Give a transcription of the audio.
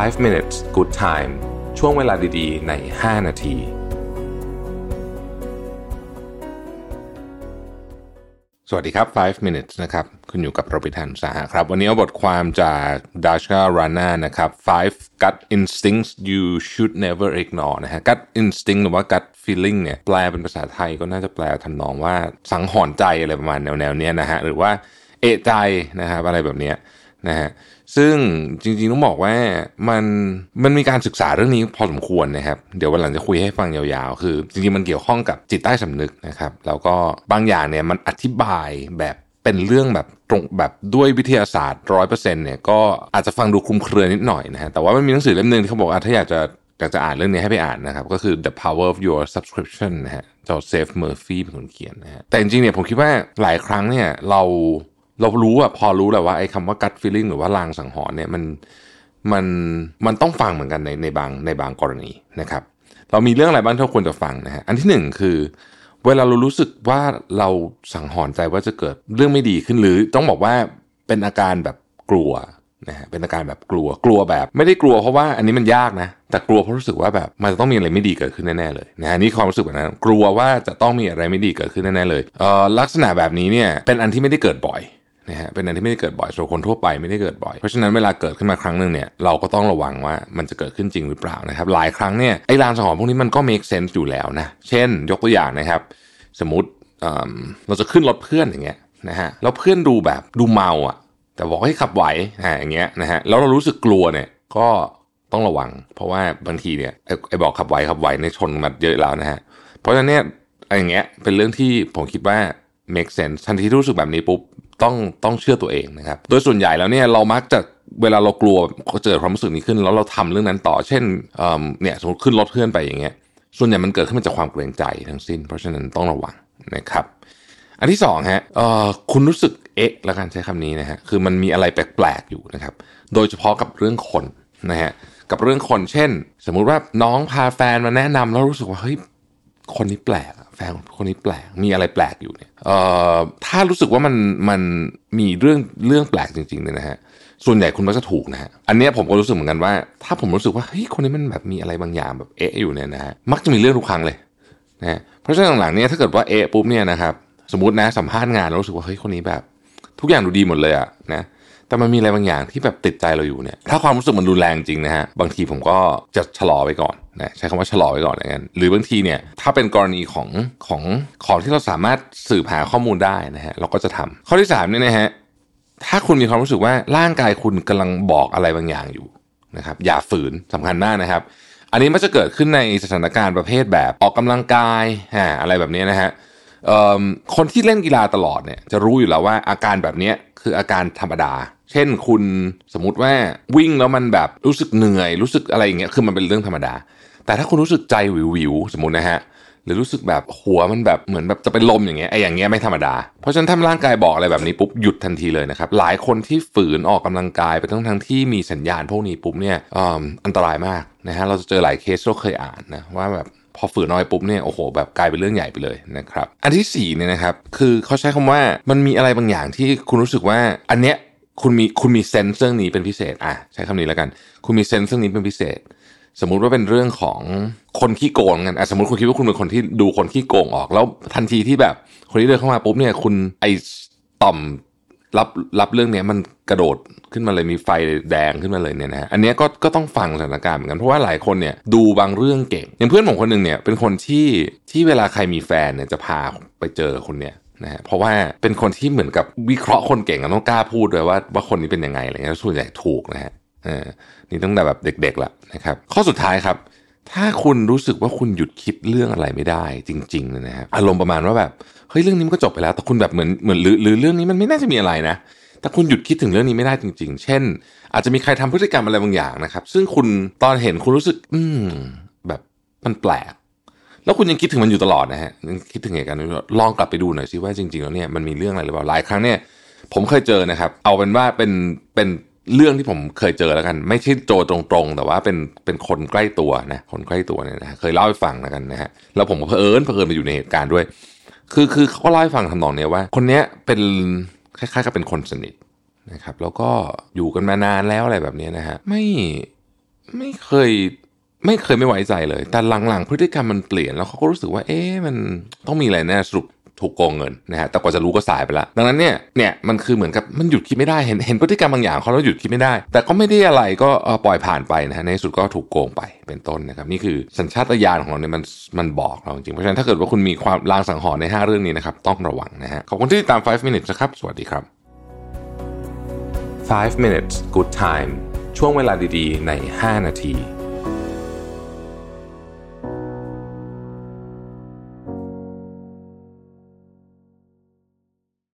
5 minutes good time ช่วงเวลาดีๆ ใน 5 นาที สวัสดีครับ 5 minutes นะครับ คุณอยู่กับโรบิทันสาหะครับ วันนี้เอาบทความจากดัชการานานะครับ5 gut instincts you should never ignore นะฮะ gut instinct หรือว่า gut feeling เนี่ย แปลเป็นภาษาไทยก็น่าจะแปลทำนองว่าสังหรณ์ใจอะไรประมาณแนวๆนี้นะฮะ หรือว่าเอะใจนะครับอะไรแบบเนี้ยนะฮะ ซึ่งจริงๆต้องบอกว่ามันมันมีการศึกษาเรื่องนี้พอสมควรนะครับ เดี๋ยววันหลังจะคุยให้ฟังยาวๆ คือจริงๆมันเกี่ยวข้องกับจิตใต้สำนึกนะครับแล้วก็บางอย่างเนี่ยมันอธิบายแบบเป็นเรื่องแบบตรงแบบด้วยวิทยาศาสตร์ร้อยเปอร์เซ็นต์เนี่ยก็อาจจะฟังดูคลุมเครือนิดหน่อยนะฮะแต่ว่ามันมีหนังสือเล่มหนึ่งที่เขาบอกว่าถ้าอยากจะอยากจะอ่านเรื่องนี้ให้ไปอ่านนะครับ ก็คือ The Power of Your Subconscious นะฮะ Joseph Murphy เป็นคนเขียนนะฮะแต่จริงๆเนี่ยผมคิดว่าหลายครั้งเนี่ยเรา เรารู้อะพอรู้แหละว่าไอ้คำว่า gut feeling หรือว่าลางสังหรณ์เนี่ยมันมันมันต้องฟังเหมือนกันในในบางในบางกรณีนะครับ เรามีเรื่องอะไรบ้างที่ควรจะฟังนะฮะอันที่หนึ่งคือ เวลาเรารู้สึกว่าเราสังหรณ์ใจว่าจะเกิดเรื่องไม่ดีขึ้นหรือต้องบอกว่าเป็นอาการแบบกลัวนะฮะเป็นอาการแบบกลัวกลัวแบบไม่ได้กลัวเพราะว่าอันนี้มันยากนะ แต่กลัวเพราะรู้สึกว่าแบบมันจะต้องมีอะไรไม่ดีเกิดขึ้นแน่ๆเลยนะฮะนี่ความรู้สึกแบบนั้นกลัวว่าจะต้องมีอะไรไม่ดีเกิดขึ้นแน่ๆเลยเอ่อลักษณะแบบนี้เนี่ยเป็นอันที่ไม่ได้เกิดบ่อย นะฮะเป็นอันที่ไม่ได้เกิดบ่อยสำหรับคนทั่วไปไม่ได้เกิดบ่อย เพราะฉะนั้นเวลาเกิดขึ้นมาครั้งหนึ่งเนี่ยเราก็ต้องระวังว่ามันจะเกิดขึ้นจริงหรือเปล่านะครับหลายครั้งเนี่ยไอ้ลางสังหรณ์พวกนี้มันก็ make sense อยู่แล้วนะเช่น ยกตัวอย่างนะครับ สมมติเอ่อเราจะขึ้นรถเพื่อนอย่างเงี้ยนะฮะแล้วเพื่อนดูแบบดูเมาอะ แต่บอกให้ขับไหวอ่าอย่างเงี้ยนะฮะแล้วเรารู้สึกกลัวเนี่ยก็ต้องระวัง เพราะว่าบางทีเนี่ยไอ้บอกขับไหวขับไหวในยชนมาเยอะแล้วนะฮะเพราะฉะนั้นเนี่ยไอ้อย่างเงี้ยเป็นเรื่องที่ผมคิดว่า make sense ทันทีที่รู้สึกแบบนี้ปุ๊บ ต้องต้องเชื่อตัวเองนะครับ โดยส่วนใหญ่แล้วเนี่ยเรามักจะเวลาเรากลัวเจอความรู้สึกนี้ขึ้น แล้วเราทำเรื่องนั้นต่อ เช่นเนี่ยสมมติขึ้นรถเพื่อนไปอย่างเงี้ย ส่วนใหญ่มันเกิดขึ้นมาจากความเกรงใจทั้งสิ้น เพราะฉะนั้นต้องระวังนะครับ อันที่สองฮะคุณรู้สึกเอ๊ะแล้วกันใช้คำนี้นะฮะคือมันมีอะไรแปลกๆอยู่นะครับ โดยเฉพาะกับเรื่องคนนะฮะกับเรื่องคนเช่น สมมุติว่าน้องพาแฟนมาแนะนำแล้วรู้สึกว่าเฮ้ย คนนี้แปลกอะแฟนคนนี้แปลกมีอะไรแปลกอยู่เนี่ยเอ่อถ้ารู้สึกว่ามันมันมีเรื่องเรื่องแปลกจริงๆเนี่ยนะฮะส่วนใหญ่คุณมักจะถูกนะฮะอันนี้ผมก็รู้สึกเหมือนกันว่า ถ้าผมรู้สึกว่าเฮ้ยคนนี้มันแบบมีอะไรบางอย่างแบบเอะอยู่เนี่ยนะฮะมักจะมีเรื่องทุกครั้งเลยนะฮะเพราะฉะนั้นหลังๆเนี่ยถ้าเกิดว่าเอะปุ๊บเนี่ยนะครับสมมตินะสัมภาษณ์งานแล้วรู้สึกว่าเฮ้ยคนนี้แบบ ทุกอย่างดูดีหมดเลยอะนะ แต่มันมีอะไรบางอย่างที่แบบติดใจเราอยู่เนี่ย ถ้าความรู้สึกมันรุนแรงจริงนะฮะ บางทีผมก็จะชะลอไว้ก่อนนะใช้คำว่าชะลอไว้ก่อนอย่างนั้นหรือบางทีเนี่ยถ้าเป็นกรณีของของของที่เราสามารถสืบหาข้อมูลได้นะฮะเราก็จะทำข้อที่สามเนี่ยนะฮะถ้าคุณมีความรู้สึกว่าร่างกายคุณกำลังบอกอะไรบางอย่างอยู่นะครับอย่าฝืนสำคัญมากนะครับ อันนี้มันจะเกิดขึ้นในสถานการณ์ประเภทแบบออกกำลังกายอ่าอะไรแบบนี้นะฮะ คนที่เล่นกีฬาตลอดเนี่ยจะรู้อยู่แล้วว่าอาการแบบนี้คืออาการธรรมดา เช่นคุณสมมุติว่าวิ่งแล้วมันแบบรู้สึกเหนื่อย รู้สึกอะไรอย่างเงี้ยคือมันเป็นเรื่องธรรมดา แต่ถ้าคุณรู้สึกใจวิววิวสมมตินะฮะหรือรู้สึกแบบหัวมันแบบเหมือนแบบจะเป็นลมอย่างเงี้ยไอ้อย่างเงี้ยไม่ธรรมดา เพราะฉะนั้นถ้าร่างกายบอกอะไรแบบนี้ปุ๊บหยุดทันทีเลยนะครับ หลายคนที่ฝืนออกกำลังกายไปทั้งทั้งที่มีสัญญาณพวกนี้ปุ๊บเนี่ยออันตรายมากนะฮะเราจะเจอหลายเคสที่เราเคยอ่านนะว่าแบบ พอฝืนน้อยปุ๊บเนี่ยโอ้โหแบบกลายเป็นเรื่องใหญ่ไปเลยนะครับ อันที่สี่เนี่ยนะครับคือเขาใช้คำว่ามันมีอะไรบางอย่างที่คุณรู้สึกว่าอันเนี้ยคุณมีคุณมีเซนส์เรื่องนี้เป็นพิเศษอะใช้คำนี้แล้วกัน คุณมีเซนส์เรื่องนี้เป็นพิเศษ สมมุติว่าเป็นเรื่องของคนขี้โกงกันอะสมมติคุณคิดว่าคุณเป็นคนที่ดูคนขี้โกงออก แล้วทันทีที่แบบ คนที่เดินเข้ามาปุ๊บเนี่ยคุณไอต่อม รับรับเรื่องเนี้ยมันกระโดดขึ้นมาเลยมีไฟแดงขึ้นมาเลยเนี่ยนะฮะอันนี้ก็ก็ต้องฟังสถานการณ์เหมือนกันเพราะว่าหลายคนเนี่ยดูบางเรื่องเก่ง อย่างเพื่อนผมคนหนึ่งเนี่ยเป็นคนที่ที่เวลาใครมีแฟนเนี่ยจะพาไปเจอคนเนี้ยนะฮะเพราะว่าเป็นคนที่เหมือนกับวิเคราะห์คนเก่งต้องกล้าพูดด้วยว่าว่าคนนี้เป็นยังไงอะไรเงี้ยส่วนใหญ่ถูกนะฮะออนี่ตั้งแต่แบบเด็กๆละนะครับข้อสุดท้ายครับ ถ้าคุณรู้สึกว่าคุณหยุดคิดเรื่องอะไรไม่ได้จริงๆนะฮะอารมณ์ประมาณว่าแบบเฮ้ยเรื่องนี้มันก็จบไปแล้ว แต่คุณแบบเหมือนเหมือนหรือหรือเรื่องนี้มันไม่น่าจะมีอะไรนะแต่คุณหยุดคิดถึงเรื่องนี้ไม่ได้จริง ๆ เช่น อาจจะมีใครทำพฤติกรรมอะไรบางอย่างนะครับ ซึ่งคุณตอนเห็นคุณรู้สึก อืมแบบมันแปลก แล้วคุณยังคิดถึงมันอยู่ตลอดนะฮะยังคิดถึงเหตุการณ์นี้อยู่ลองกลับไปดูหน่อยสิว่าจริงๆแล้วเนี่ยมันมีเรื่องอะไรหรือเปล่าหลายครั้งเนี่ยผมเคยเจอนะครับ เอาเป็นว่าเป็นเป็น เรื่องที่ผมเคยเจอแล้วกัน ไม่ใช่โจตรงๆ แต่ว่าเป็นเป็นคนใกล้ตัวนะคนใกล้ตัวเนี่ยนะเคยเล่าให้ฟังแล้วกันนะฮะแล้วผมก็เผอิญเผอิญไปอยู่ในเหตุการณ์ด้วย คือคือเขาก็เล่าให้ฟังทำนองเนี้ยว่า คนเนี้ยเป็นคล้ายๆกับเป็นคนสนิทนะครับ แล้วก็อยู่กันมานานแล้วอะไรแบบนี้นะฮะไม่ไม่เคยไม่เคยไม่ไว้ใจเลย แต่หลังๆ พฤติกรรมมันเปลี่ยนแล้วเขาก็รู้สึกว่า เอ๊ะมันต้องมีอะไรแน่สรุป ถูกโกงเงินนะฮะแต่กว่าจะรู้ก็สายไปแล้วดังนั้นเนี่ยเนี่ยมันคือเหมือนกับมันหยุดคิดไม่ได้เห็นเห็นพฤติกรรมบางอย่างเขาแล้วหยุดคิดไม่ได้ แต่ก็ไม่ได้อะไรก็ปล่อยผ่านไปนะฮะในสุดก็ถูกโกงไปเป็นต้นนะครับนี่คือสัญชาตญาณของเราเนี่ยมันมันบอกเราจริงเพราะฉะนั้นถ้าเกิดว่าคุณมีความลางสังหรณ์ใน 5 เรื่องนี้นะครับต้องระวังนะฮะขอบคุณที่ติดตาม 5 minutes นะครับสวัสดีครับ 5 minutes good time ช่วงเวลาดีๆ ใน 5 นาที